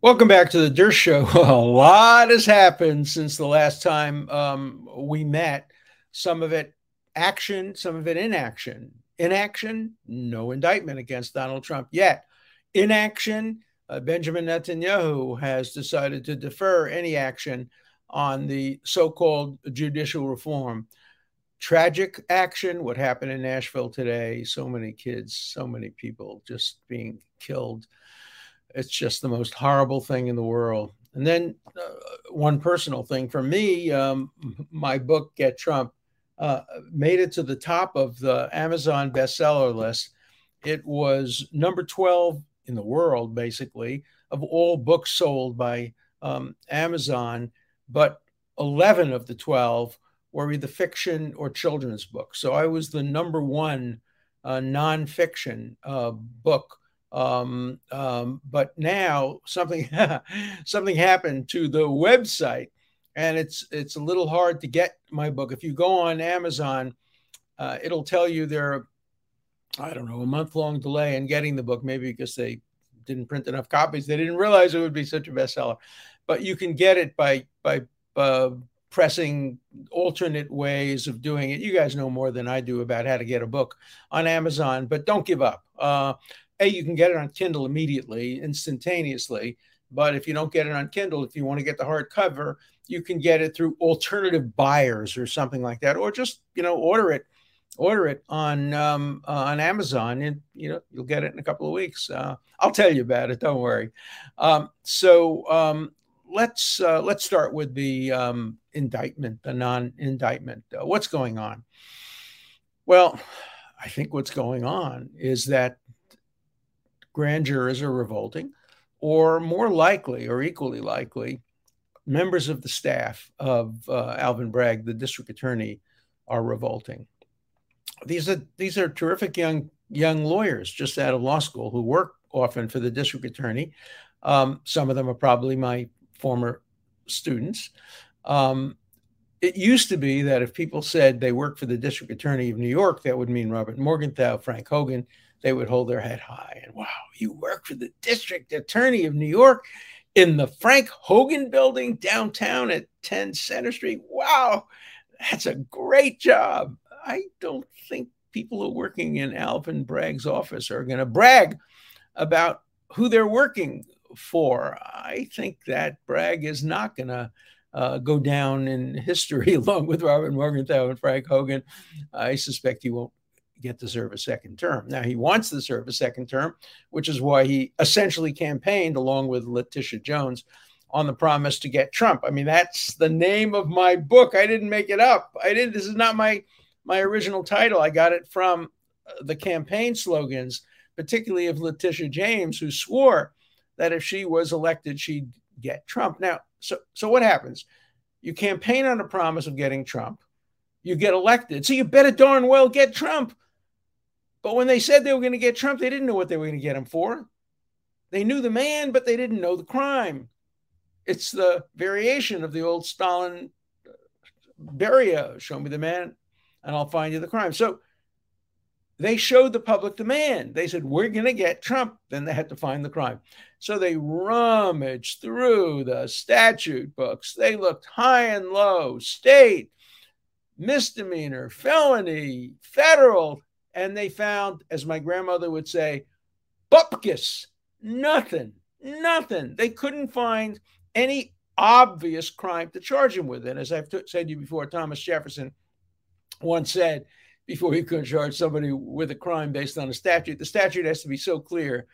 Welcome back to the Dershow. A lot has happened since the last time um, we met. Some of it action, some of it inaction. Inaction, no indictment against Donald Trump yet. Inaction, uh, Benjamin Netanyahu has decided to defer any action on the so called judicial reform. Tragic action, what happened in Nashville today, so many kids, so many people just being killed it's just the most horrible thing in the world. And then uh, one personal thing for me, um, my book Get Trump uh, made it to the top of the Amazon bestseller list. It was number 12 in the world, basically, of all books sold by um, Amazon, but 11 of the 12 were either fiction or children's books. So I was the number one uh, nonfiction uh, book um, um, but now something something happened to the website, and it's it's a little hard to get my book. If you go on Amazon, uh, it'll tell you there, I don't know, a month long delay in getting the book. Maybe because they didn't print enough copies, they didn't realize it would be such a bestseller. But you can get it by by uh, pressing alternate ways of doing it. You guys know more than I do about how to get a book on Amazon, but don't give up. Uh, a you can get it on kindle immediately instantaneously but if you don't get it on kindle if you want to get the hardcover you can get it through alternative buyers or something like that or just you know order it order it on um, uh, on amazon and you know you'll get it in a couple of weeks. Uh, i'll tell you about it don't worry. Um, so um, let's uh, let's start with the um, indictment the non-indictment. Uh, what's going on? Well i think what's going on is that grand jurors are revolting, or more likely, or equally likely, members of the staff of uh, Alvin Bragg, the district attorney, are revolting. These are these are terrific young young lawyers just out of law school who work often for the district attorney. Um, some of them are probably my former students. Um, it used to be that if people said they work for the district attorney of New York, that would mean Robert Morgenthau, Frank Hogan, they would hold their head high. And wow, you work for the district attorney of New York in the Frank Hogan building downtown at 10 Center Street. Wow, that's a great job. I don't think people who are working in Alvin Bragg's office are going to brag about who they're working for. I think that Bragg is not going to uh, go down in history along with Robert Morgenthau and Frank Hogan. I suspect he won't get to serve a second term. Now, he wants to serve a second term, which is why he essentially campaigned along with Letitia Jones on the promise to get Trump. I mean, that's the name of my book. I didn't make it up. I didn't, this is not my my original title. I got it from uh, the campaign slogans, particularly of Letitia James, who swore that if she was elected, she'd get Trump. Now, so so what happens? You campaign on a promise of getting Trump, you get elected. So you better darn well get Trump. But when they said they were going to get Trump, they didn't know what they were going to get him for. They knew the man, but they didn't know the crime. It's the variation of the old Stalin uh, Beria show me the man and I'll find you the crime. So they showed the public demand. They said, We're going to get Trump. Then they had to find the crime. So they rummaged through the statute books. They looked high and low, state, misdemeanor, felony, federal, and they found, as my grandmother would say, bupkis, nothing, nothing. They couldn't find any obvious crime to charge him with. And as I've t- said to you before, Thomas Jefferson once said, before he could charge somebody with a crime based on a statute, the statute has to be so clear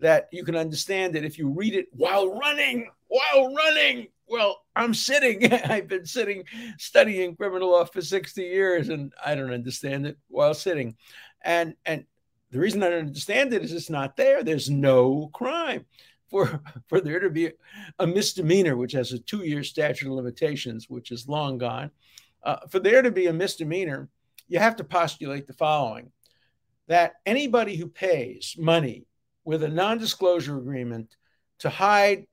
that you can understand it if you read it while running, while running. Well, I'm sitting. I've been sitting studying criminal law for 60 years and I don't understand it while sitting. And and the reason I don't understand it is it's not there. There's no crime. For, for there to be a misdemeanor, which has a two year statute of limitations, which is long gone, uh, for there to be a misdemeanor, you have to postulate the following that anybody who pays money with a non disclosure agreement to hide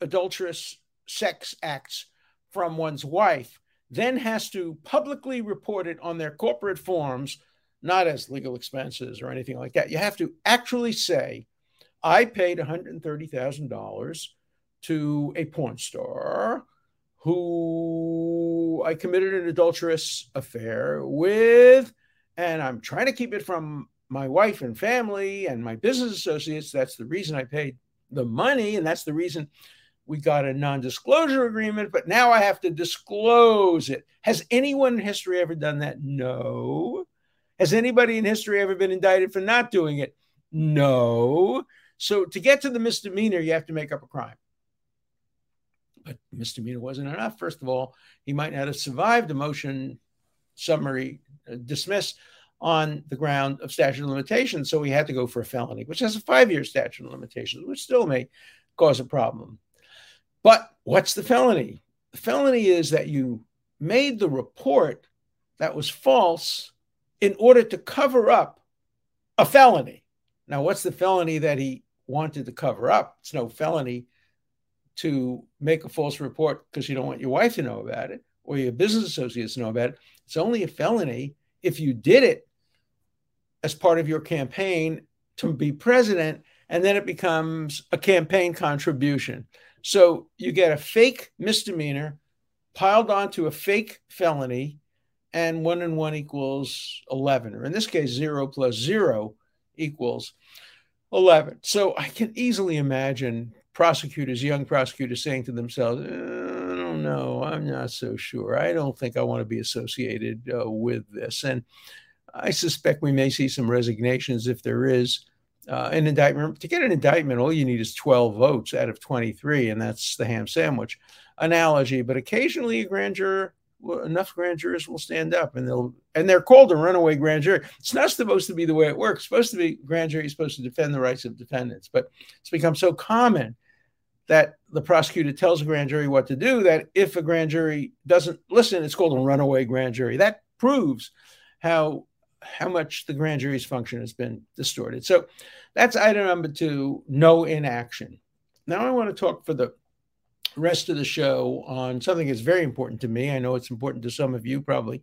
adulterous sex acts from one's wife then has to publicly report it on their corporate forms, not as legal expenses or anything like that. You have to actually say, I paid $130,000 to a porn star who I committed an adulterous affair with, and I'm trying to keep it from my wife and family and my business associates. That's the reason I paid the money, and that's the reason we got a non disclosure agreement, but now I have to disclose it. Has anyone in history ever done that? No. Has anybody in history ever been indicted for not doing it? No. So to get to the misdemeanor, you have to make up a crime. But misdemeanor wasn't enough. First of all, he might not have survived a motion summary uh, dismiss on the ground of statute of limitations. So we had to go for a felony, which has a five year statute of limitations, which still may cause a problem. But what's the felony? The felony is that you made the report that was false in order to cover up a felony. Now, what's the felony that he wanted to cover up. It's no felony to make a false report because you don't want your wife to know about it or your business associates to know about it. It's only a felony if you did it as part of your campaign to be president, and then it becomes a campaign contribution. So you get a fake misdemeanor piled onto a fake felony, and one and one equals 11, or in this case, zero plus zero equals 11. So I can easily imagine prosecutors, young prosecutors, saying to themselves, uh, I don't know, I'm not so sure. I don't think I want to be associated uh, with this. And I suspect we may see some resignations if there is uh, an indictment. To get an indictment, all you need is 12 votes out of 23, and that's the ham sandwich analogy. But occasionally a grand juror enough grand jurors will stand up and they'll and they're called a runaway grand jury. It's not supposed to be the way it works. It's supposed to be grand jury is supposed to defend the rights of defendants, but it's become so common that the prosecutor tells a grand jury what to do that if a grand jury doesn't listen, it's called a runaway grand jury. That proves how how much the grand jury's function has been distorted. So that's item number two, no inaction. Now I want to talk for the rest of the show on something that's very important to me. I know it's important to some of you, probably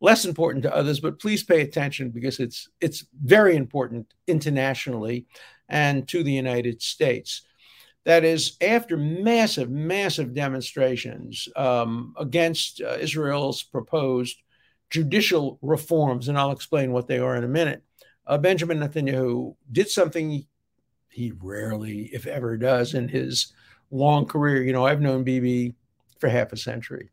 less important to others, but please pay attention because it's it's very important internationally and to the United States. That is, after massive, massive demonstrations um, against uh, Israel's proposed judicial reforms, and I'll explain what they are in a minute, uh, Benjamin Netanyahu did something he rarely, if ever, does in his long career. You know, I've known Bibi for half a century.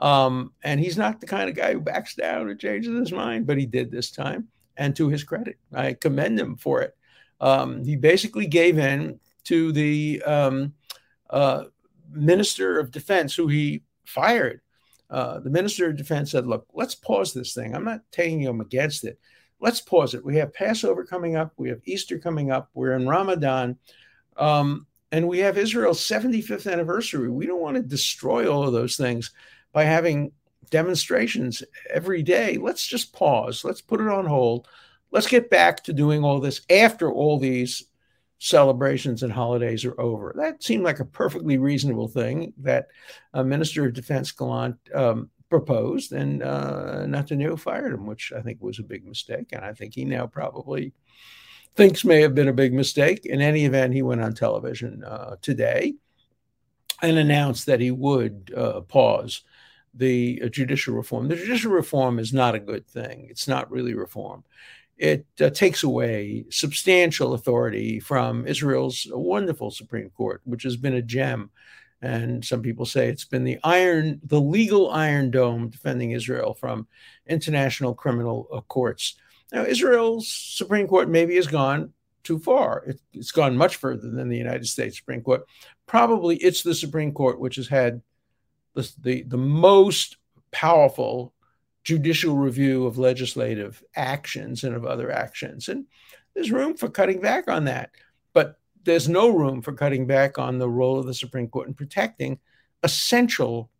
Um, and he's not the kind of guy who backs down or changes his mind, but he did this time. And to his credit, I commend him for it. Um, he basically gave in to the um, uh, minister of defense who he fired. Uh, the minister of defense said, Look, let's pause this thing. I'm not taking him against it. Let's pause it. We have Passover coming up, we have Easter coming up, we're in Ramadan. Um, and we have Israel's 75th anniversary. We don't want to destroy all of those things by having demonstrations every day. Let's just pause. Let's put it on hold. Let's get back to doing all this after all these celebrations and holidays are over. That seemed like a perfectly reasonable thing that uh, Minister of Defense Gallant um, proposed, and uh, Netanyahu fired him, which I think was a big mistake. And I think he now probably thinks may have been a big mistake. In any event, he went on television uh, today and announced that he would uh, pause the judicial reform. The judicial reform is not a good thing. It's not really reform. It uh, takes away substantial authority from Israel's wonderful Supreme Court, which has been a gem. And some people say it's been the iron, the legal iron dome defending Israel from international criminal uh, courts. Now, Israel's Supreme Court maybe has gone too far. It, it's gone much further than the United States Supreme Court. Probably it's the Supreme Court which has had the, the, the most powerful judicial review of legislative actions and of other actions. And there's room for cutting back on that. But there's no room for cutting back on the role of the Supreme Court in protecting essential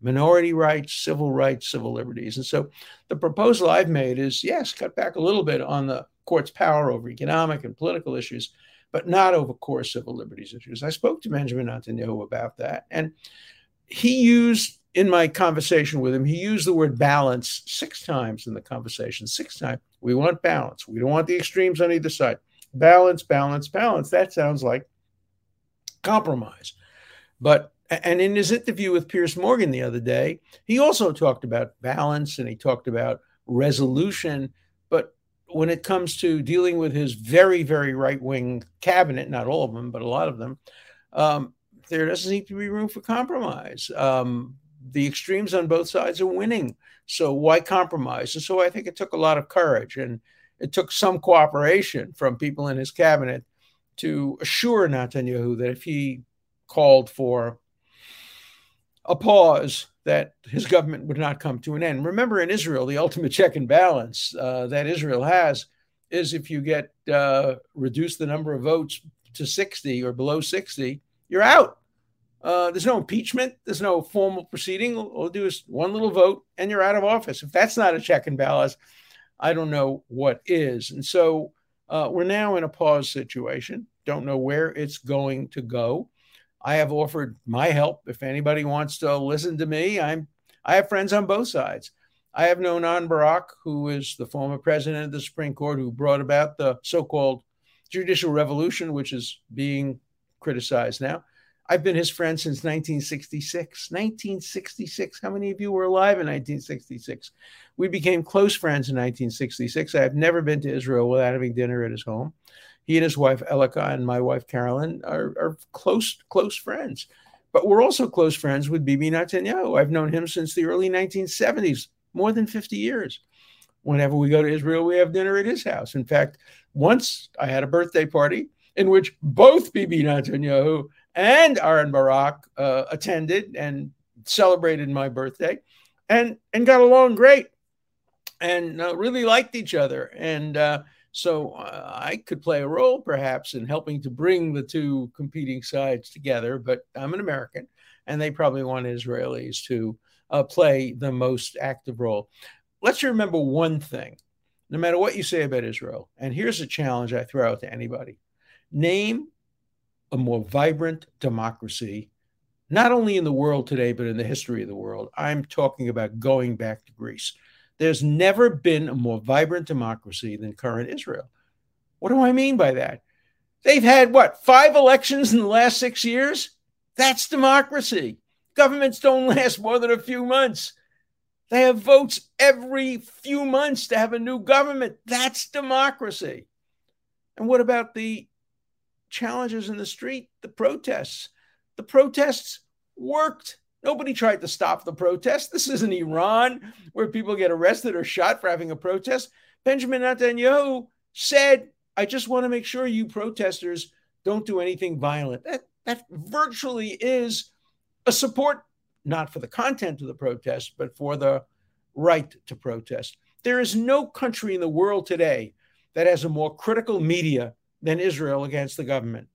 minority rights, civil rights, civil liberties. And so the proposal I've made is yes, cut back a little bit on the court's power over economic and political issues, but not over core civil liberties issues. I spoke to Benjamin Netanyahu about that. And he used, in my conversation with him, he used the word balance six times in the conversation, six times. We want balance. We don't want the extremes on either side. balance, balance, balance. That sounds like compromise. But and in his interview with Piers Morgan the other day, he also talked about balance and he talked about resolution. But when it comes to dealing with his very, very right wing cabinet, not all of them, but a lot of them, um, there doesn't seem to be room for compromise. Um, the extremes on both sides are winning. So why compromise? And so I think it took a lot of courage and it took some cooperation from people in his cabinet to assure Netanyahu that if he called for a pause, that his government would not come to an end. Remember, in Israel, the ultimate check and balance uh, that Israel has is if you get uh, reduce the number of votes to 60 or below 60, you're out. Uh, there's no impeachment. There's no formal proceeding. All we'll do is one little vote and you're out of office. If that's not a check and balance, I don't know what is. And so uh, we're now in a pause situation. Don't know where it's going to go. I have offered my help. If anybody wants to listen to me, I'm I have friends on both sides. I have known Aaron Barak, who is the former president of the Supreme Court, who brought about the so-called judicial revolution, which is being criticized now. I've been his friend since 1966. 1966. How many of you were alive in 1966? We became close friends in 1966. I have never been to Israel without having dinner at his home. He and his wife Elika and my wife Carolyn are, are close close friends. But we're also close friends with Bibi Netanyahu. I've known him since the early 1970s, more than 50 years. Whenever we go to Israel, we have dinner at his house. In fact, once I had a birthday party in which both Bibi Netanyahu and Aaron Barak uh, attended and celebrated my birthday and and got along great and uh, really liked each other. And uh, so uh, I could play a role perhaps in helping to bring the two competing sides together but I'm an American and they probably want Israelis to uh, play the most active role. Let's remember one thing. No matter what you say about Israel and here's a challenge I throw out to anybody. Name a more vibrant democracy, not only in the world today, but in the history of the world. I'm talking about going back to Greece. There's never been a more vibrant democracy than current Israel. What do I mean by that? They've had what, five elections in the last six years? That's democracy. Governments don't last more than a few months. They have votes every few months to have a new government. That's democracy. And what about the challenges in the street, the protests. The protests worked. Nobody tried to stop the protests. This isn't Iran where people get arrested or shot for having a protest. Benjamin Netanyahu said, I just want to make sure you protesters don't do anything violent. That, that virtually is a support, not for the content of the protest, but for the right to protest. There is no country in the world today that has a more critical media than Israel against the government.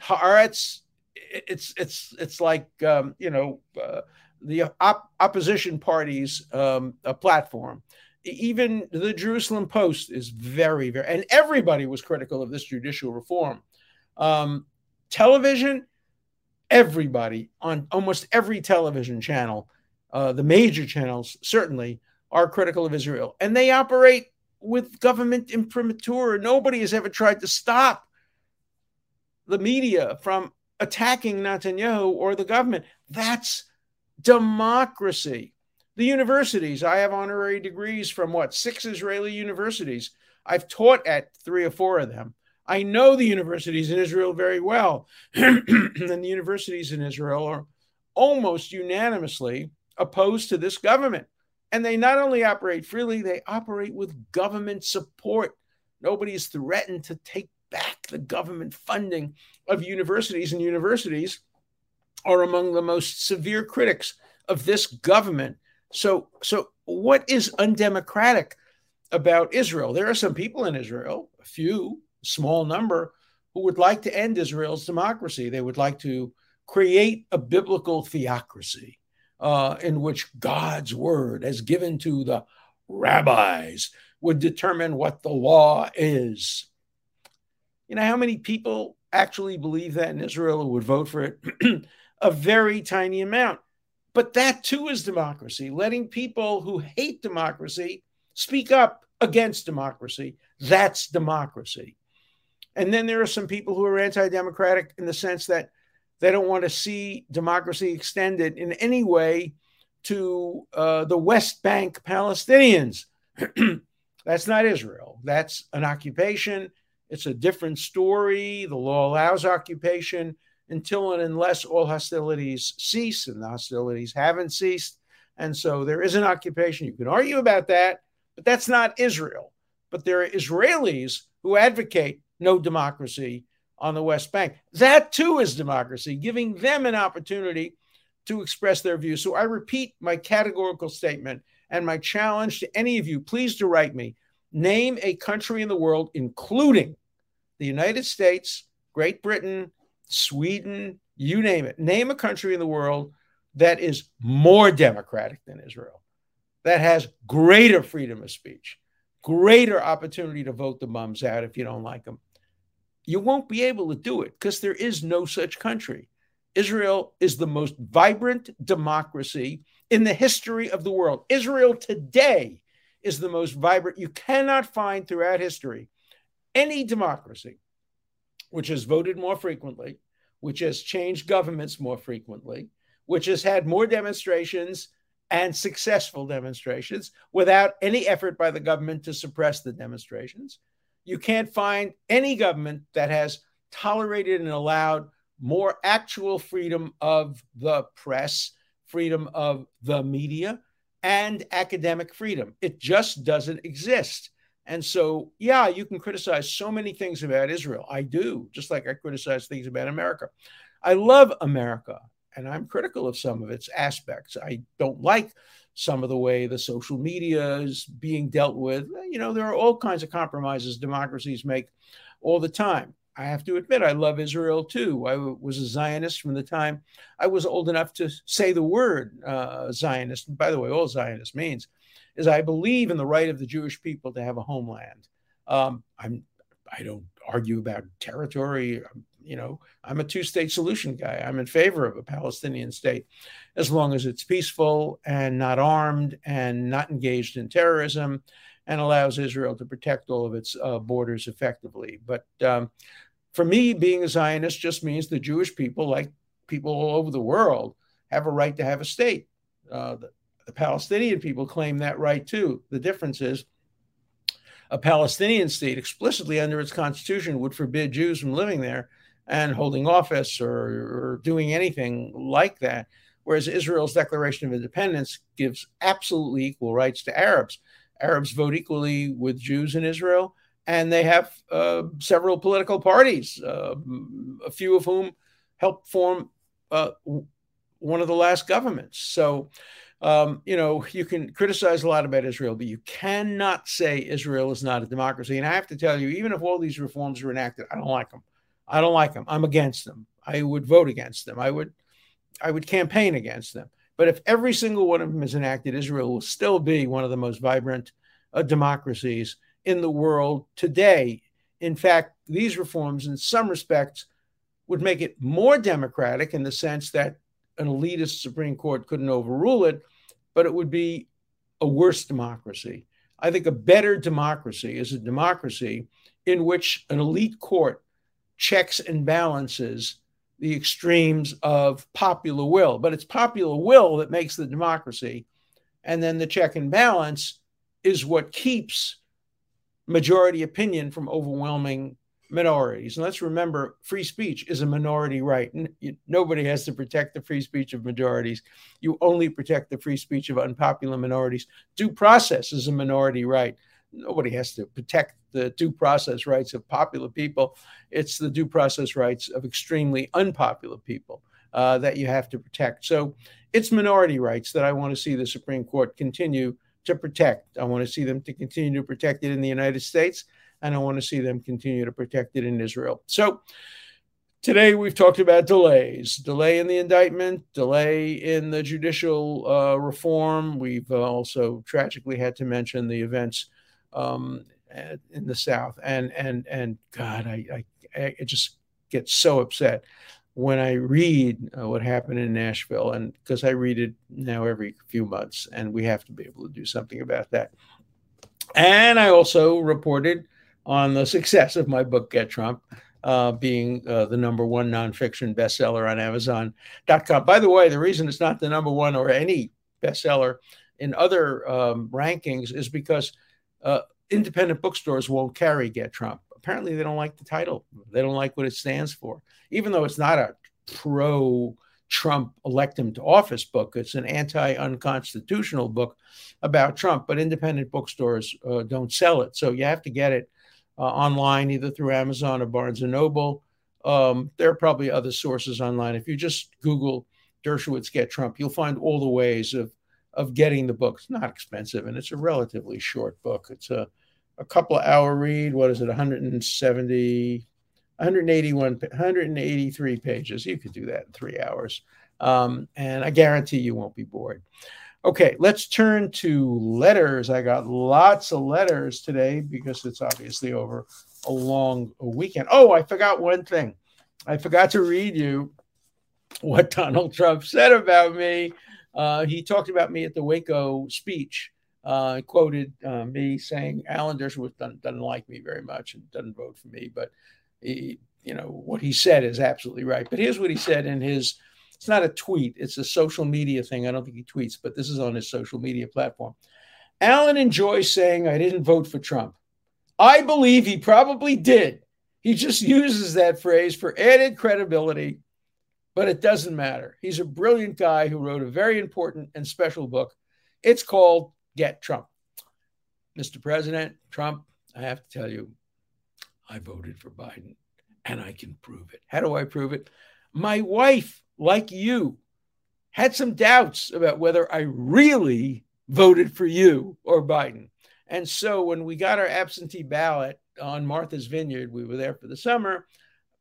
Haaretz, it's it's it's like um, you know uh, the op- opposition party's um, platform. Even the Jerusalem Post is very very, and everybody was critical of this judicial reform. Um, television, everybody on almost every television channel, uh, the major channels certainly are critical of Israel, and they operate with government imprimatur. Nobody has ever tried to stop the media from attacking Netanyahu or the government. That's democracy. The universities, I have honorary degrees from what, six Israeli universities. I've taught at three or four of them. I know the universities in Israel very well. and the universities in Israel are almost unanimously opposed to this government. And they not only operate freely, they operate with government support. Nobody is threatened to take back the government funding of universities, and universities are among the most severe critics of this government. So, so what is undemocratic about Israel? There are some people in Israel, a few, small number, who would like to end Israel's democracy. They would like to create a biblical theocracy uh, in which God's word, as given to the rabbis, would determine what the law is. You know how many people actually believe that in Israel would vote for it? a very tiny amount. But that too is democracy, letting people who hate democracy speak up against democracy. That's democracy. And then there are some people who are anti democratic in the sense that they don't want to see democracy extended in any way to uh, the West Bank Palestinians. That's not Israel. That's an occupation. It's a different story. The law allows occupation until and unless all hostilities cease, and the hostilities haven't ceased. And so there is an occupation. You can argue about that, but that's not Israel. But there are Israelis who advocate no democracy on the West Bank. That too is democracy, giving them an opportunity to express their views. So I repeat my categorical statement and my challenge to any of you please to write me name a country in the world, including the United States, Great Britain, Sweden, you name it. Name a country in the world that is more democratic than Israel, that has greater freedom of speech, greater opportunity to vote the bums out if you don't like them. You won't be able to do it because there is no such country. Israel is the most vibrant democracy in the history of the world. Israel today is the most vibrant. You cannot find throughout history any democracy which has voted more frequently, which has changed governments more frequently, which has had more demonstrations and successful demonstrations without any effort by the government to suppress the demonstrations. You can't find any government that has tolerated and allowed more actual freedom of the press, freedom of the media, and academic freedom. It just doesn't exist. And so, yeah, you can criticize so many things about Israel. I do, just like I criticize things about America. I love America and I'm critical of some of its aspects. I don't like some of the way the social media is being dealt with. You know, there are all kinds of compromises democracies make all the time. I have to admit, I love Israel too. I was a Zionist from the time I was old enough to say the word uh, Zionist. And by the way, all Zionist means is I believe in the right of the Jewish people to have a homeland. Um, I'm I don't argue about territory. You know, I'm a two-state solution guy. I'm in favor of a Palestinian state, as long as it's peaceful and not armed and not engaged in terrorism, and allows Israel to protect all of its uh, borders effectively. But um, for me, being a Zionist just means the Jewish people, like people all over the world, have a right to have a state. Uh, the, the Palestinian people claim that right too. The difference is a Palestinian state explicitly under its constitution would forbid Jews from living there and holding office or, or, doing anything like that. Whereas Israel's Declaration of Independence gives absolutely equal rights to Arabs. Arabs vote equally with Jews in Israel, and they have uh, several political parties, uh, a few of whom helped form uh, one of the last governments. So, um, you know, you can criticize a lot about Israel, but you cannot say Israel is not a democracy. And I have to tell you, even if all these reforms are enacted, I don't like them. I don't like them. I'm against them. I would vote against them. I would, I would campaign against them. But if every single one of them is enacted, Israel will still be one of the most vibrant uh, democracies in the world today. In fact, these reforms, in some respects, would make it more democratic in the sense that an elitist Supreme Court couldn't overrule it, but it would be a worse democracy. I think a better democracy is a democracy in which an elite court checks and balances the extremes of popular will. But it's popular will that makes the democracy. And then the check and balance is what keeps majority opinion from overwhelming minorities. And let's remember free speech is a minority right. Nobody has to protect the free speech of majorities. You only protect the free speech of unpopular minorities. Due process is a minority right. Nobody has to protect the due process rights of popular people. It's the due process rights of extremely unpopular people uh, that you have to protect. So it's minority rights that I want to see the Supreme Court continue to protect. I want to see them to continue to protect it in the United States, and I want to see them continue to protect it in Israel. So today we've talked about delays, delay in the indictment, delay in the judicial uh, reform. We've uh, also tragically had to mention the events um, in the South, and and and God, I I, I just get so upset when I read uh, what happened in Nashville, and because I read it now every few months, and we have to be able to do something about that. And I also reported on the success of my book, Get Trump, uh, being uh, the number one nonfiction bestseller on Amazon.com. By the way, the reason it's not the number one or any bestseller in other um, rankings is because uh, independent bookstores won't carry Get Trump. Apparently, they don't like the title. They don't like what it stands for, even though it's not a pro Trump elect him to office book. It's an anti unconstitutional book about Trump, but independent bookstores uh, don't sell it. So you have to get it uh, online, either through Amazon or Barnes and Noble. Um, there are probably other sources online. If you just Google Dershowitz Get Trump, you'll find all the ways of of getting the book. It's not expensive, and it's a relatively short book. It's a a couple hour read. What is it? 170, 181, 183 pages. You could do that in three hours, um, and I guarantee you won't be bored. Okay, let's turn to letters. I got lots of letters today because it's obviously over a long weekend. Oh, I forgot one thing. I forgot to read you what Donald Trump said about me. Uh, he talked about me at the Waco speech. Uh, quoted uh, me saying Alan Dershowitz doesn't, doesn't like me very much and doesn't vote for me, but he, you know what he said is absolutely right. But here's what he said in his it's not a tweet, it's a social media thing. I don't think he tweets, but this is on his social media platform. Alan enjoys saying, I didn't vote for Trump. I believe he probably did. He just uses that phrase for added credibility, but it doesn't matter. He's a brilliant guy who wrote a very important and special book. It's called Get Trump. Mr. President, Trump, I have to tell you, I voted for Biden and I can prove it. How do I prove it? My wife like you, had some doubts about whether I really voted for you or Biden. And so when we got our absentee ballot on Martha's Vineyard, we were there for the summer.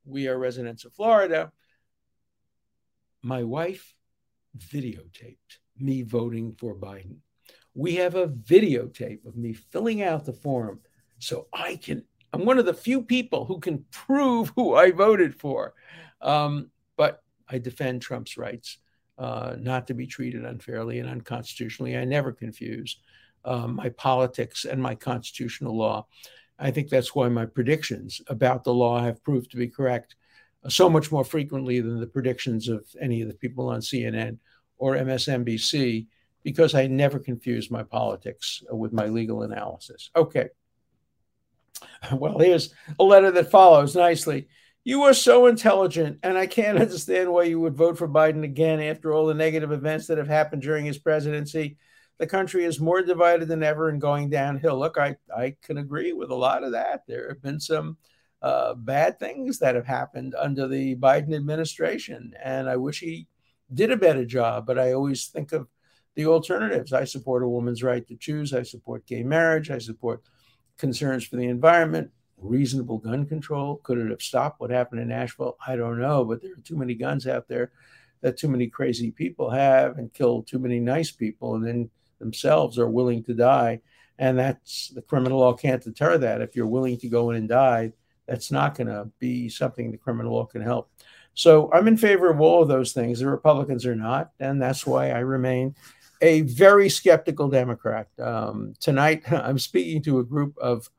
We are residents of Florida. My wife videotaped me voting for Biden. We have a videotape of me filling out the form so I can, I'm one of the few people who can prove who I voted for. Um, but I defend Trump's rights uh, not to be treated unfairly and unconstitutionally. I never confuse um, my politics and my constitutional law. I think that's why my predictions about the law have proved to be correct so much more frequently than the predictions of any of the people on CNN or MSNBC, because I never confuse my politics with my legal analysis. Okay. Well, here's a letter that follows nicely. You are so intelligent, and I can't understand why you would vote for Biden again after all the negative events that have happened during his presidency. The country is more divided than ever and going downhill. Look, I, I can agree with a lot of that. There have been some uh, bad things that have happened under the Biden administration, and I wish he did a better job. But I always think of the alternatives. I support a woman's right to choose. I support gay marriage. I support concerns for the environment reasonable gun control? Could it have stopped what happened in Nashville? I don't know, but there are too many guns out there that too many crazy people have and kill too many nice people and then themselves are willing to die. And that's the criminal law can't deter that. If you're willing to go in and die, that's not going to be something the criminal law can help. So I'm in favor of all of those things. The Republicans are not. And that's why I remain a very skeptical Democrat. Um, tonight, I'm speaking to a group of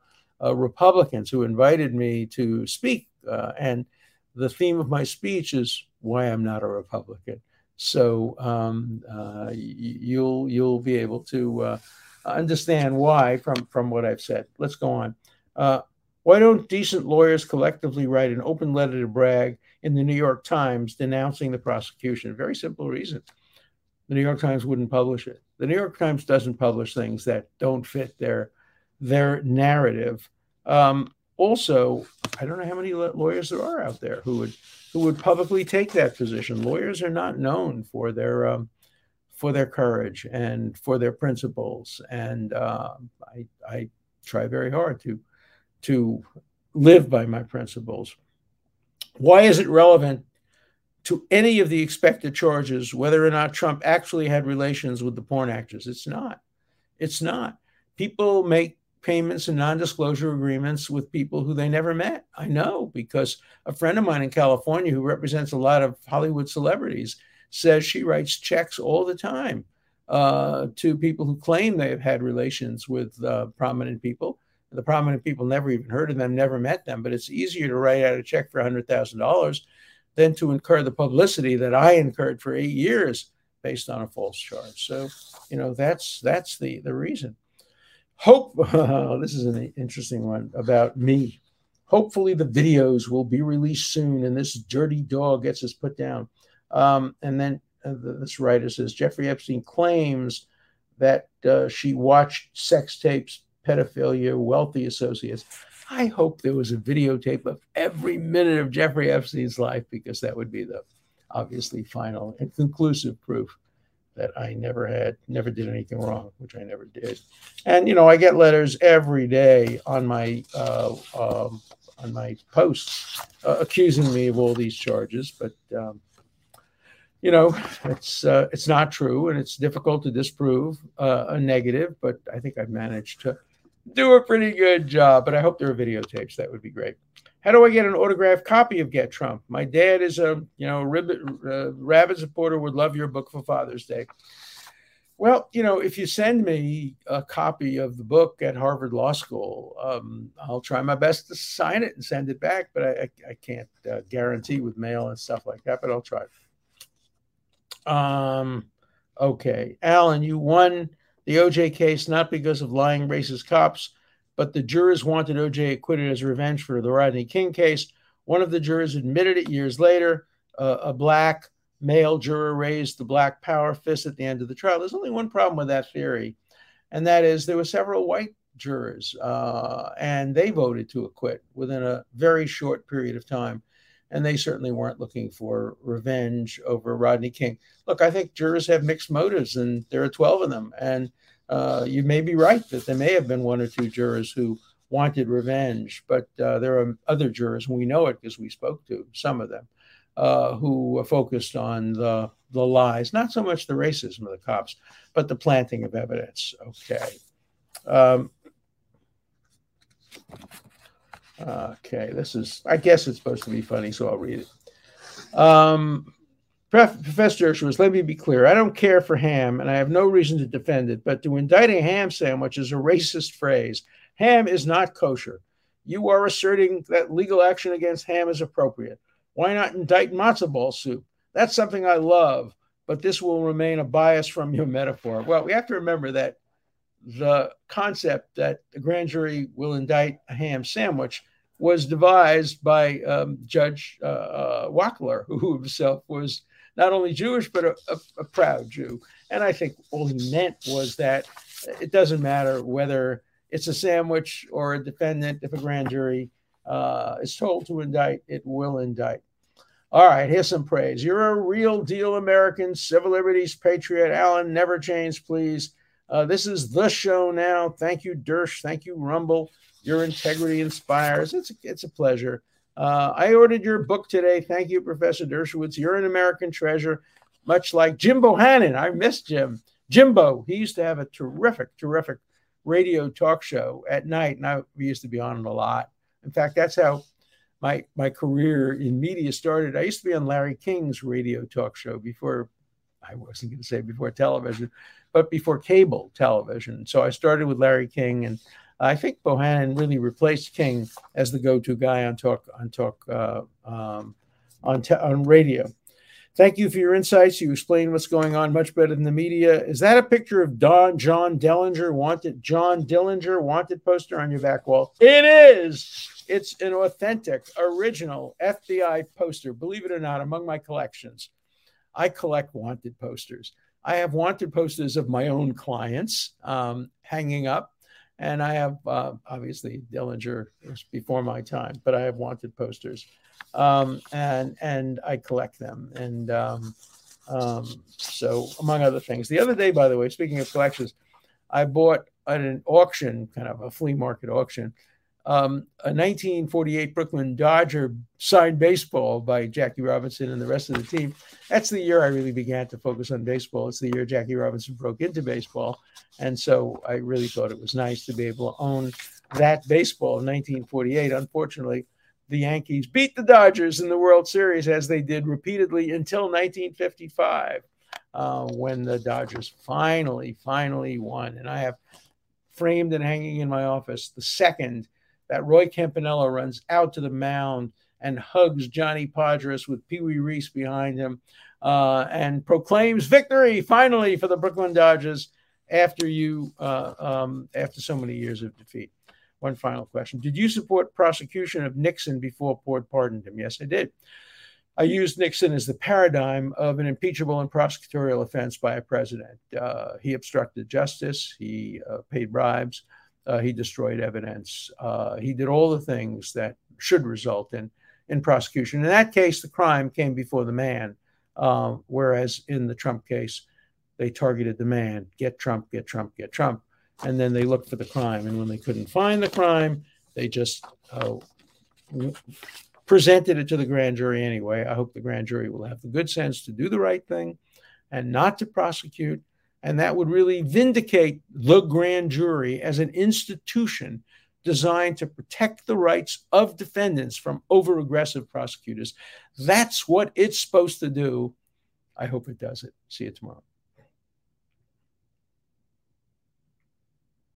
uh, Republicans who invited me to speak. Uh, and the theme of my speech is why I'm not a Republican. So um, uh, you'll you'll be able to uh, understand why from from what I've said. Let's go on. Why don't decent lawyers collectively write an open letter to Bragg in the New York Times denouncing the prosecution? Very simple reason. The New York Times wouldn't publish it. The New York Times doesn't publish things that don't fit their their narrative. Um, also, I don't know how many lawyers there are out there who would who would publicly take that position. Lawyers are not known for their um, for their courage and for their principles, and uh, I, I try very hard to to live by my principles. Why is it relevant to any of the expected charges whether or not Trump actually had relations with the porn actors? It's not. It's not. People make payments and non-disclosure agreements with people who they never met. I know because a friend of mine in California who represents a lot of Hollywood celebrities says she writes checks all the time uh, to people who claim they have had relations with uh, prominent people. The prominent people never even heard of them, never met them, but it's easier to write out a check for $100,000 than to incur the publicity that I incurred for eight years based on a false charge. So, you know, that's that's the the reason. Hope oh, this is an interesting one about me. Hopefully, the videos will be released soon, and this dirty dog gets us put down. Um, and then uh, this writer says Jeffrey Epstein claims that uh, she watched sex tapes, pedophilia, wealthy associates. I hope there was a videotape of every minute of Jeffrey Epstein's life because that would be the obviously final and conclusive proof that I never had, never did anything wrong, which I never did. And you know, I get letters every day on my uh, um, on my posts uh, accusing me of all these charges, but um, you know, it's uh, it's not true, and it's difficult to disprove uh, a negative. But I think I've managed to do a pretty good job. But I hope there are videotapes. That would be great. How do I get an autographed copy of Get Trump? My dad is a you know ribbit, uh, rabid supporter. Would love your book for Father's Day. Well, you know, if you send me a copy of the book at Harvard Law School, um, I'll try my best to sign it and send it back. But I, I, I can't uh, guarantee with mail and stuff like that. But I'll try. Um, okay, Alan, you won the OJ case not because of lying racist cops, but the jurors wanted OJ acquitted as revenge for the Rodney King case. One of the jurors admitted it years later. Uh, a black male juror raised the black power fist at the end of the trial. There's only one problem with that theory, and that is there were several white jurors, uh, and they voted to acquit within a very short period of time. And they certainly weren't looking for revenge over Rodney King. Look, I think jurors have mixed motives, and there are 12 of them. And uh, you may be right that there may have been one or two jurors who wanted revenge, but uh, there are other jurors, and we know it because we spoke to some of them, uh, who were focused on the, the lies, not so much the racism of the cops, but the planting of evidence. Okay. Um, okay, this is, I guess it's supposed to be funny, so I'll read it. Um, Professor Dershowitz, let me be clear. I don't care for ham, and I have no reason to defend it, but to indict a ham sandwich is a racist phrase. Ham is not kosher. You are asserting that legal action against ham is appropriate. Why not indict matzo ball soup? That's something I love, but this will remain a bias from your metaphor. Well, we have to remember that the concept that the grand jury will indict a ham sandwich was devised by um, Judge uh, uh, Wachtler, who himself was not only Jewish, but a, a, a proud Jew. And I think all he meant was that it doesn't matter whether it's a sandwich or a defendant, if a grand jury uh, is told to indict, it will indict. All right, here's some praise. You're a real deal American, civil liberties patriot. Alan, never change, please. Uh, this is the show now. Thank you, Dersh. Thank you, Rumble. Your integrity inspires. It's a, it's a pleasure. Uh, I ordered your book today. Thank you, Professor Dershowitz. You're an American treasure, much like Jim Bohannon. I miss Jim. Jimbo, he used to have a terrific, terrific radio talk show at night, and I we used to be on it a lot. In fact, that's how my my career in media started. I used to be on Larry King's radio talk show before I wasn't going to say before television, but before cable television. So I started with Larry King, and I think Bohannon really replaced King as the go-to guy on talk on talk uh, um, on te- on radio. Thank you for your insights. You explain what's going on much better than the media. Is that a picture of Don John Dellinger wanted John Dillinger wanted poster on your back wall? It is. It's an authentic, original FBI poster. Believe it or not, among my collections, I collect wanted posters. I have wanted posters of my own clients um, hanging up and I have uh, obviously Dillinger was before my time, but I have wanted posters, um, and and I collect them. And um, um, so, among other things, the other day, by the way, speaking of collections, I bought at an auction, kind of a flea market auction, um, a 1948 Brooklyn Dodger signed baseball by Jackie Robinson and the rest of the team. That's the year I really began to focus on baseball. It's the year Jackie Robinson broke into baseball. And so I really thought it was nice to be able to own that baseball in 1948. Unfortunately, the Yankees beat the Dodgers in the World Series as they did repeatedly until 1955, uh, when the Dodgers finally, finally won. And I have framed and hanging in my office the second that Roy Campanella runs out to the mound and hugs Johnny Podres with Pee Wee Reese behind him uh, and proclaims victory finally for the Brooklyn Dodgers after you uh, um, after so many years of defeat. One final question: Did you support prosecution of Nixon before Ford pardoned him? Yes, I did. I used Nixon as the paradigm of an impeachable and prosecutorial offense by a president. Uh, he obstructed justice. He uh, paid bribes. Uh, he destroyed evidence. Uh, he did all the things that should result in in prosecution. In that case, the crime came before the man, uh, whereas in the Trump case, they targeted the man. Get Trump. Get Trump. Get Trump. And then they looked for the crime. And when they couldn't find the crime, they just uh, presented it to the grand jury anyway. I hope the grand jury will have the good sense to do the right thing and not to prosecute. And that would really vindicate the grand jury as an institution designed to protect the rights of defendants from over aggressive prosecutors. That's what it's supposed to do. I hope it does it. See you tomorrow.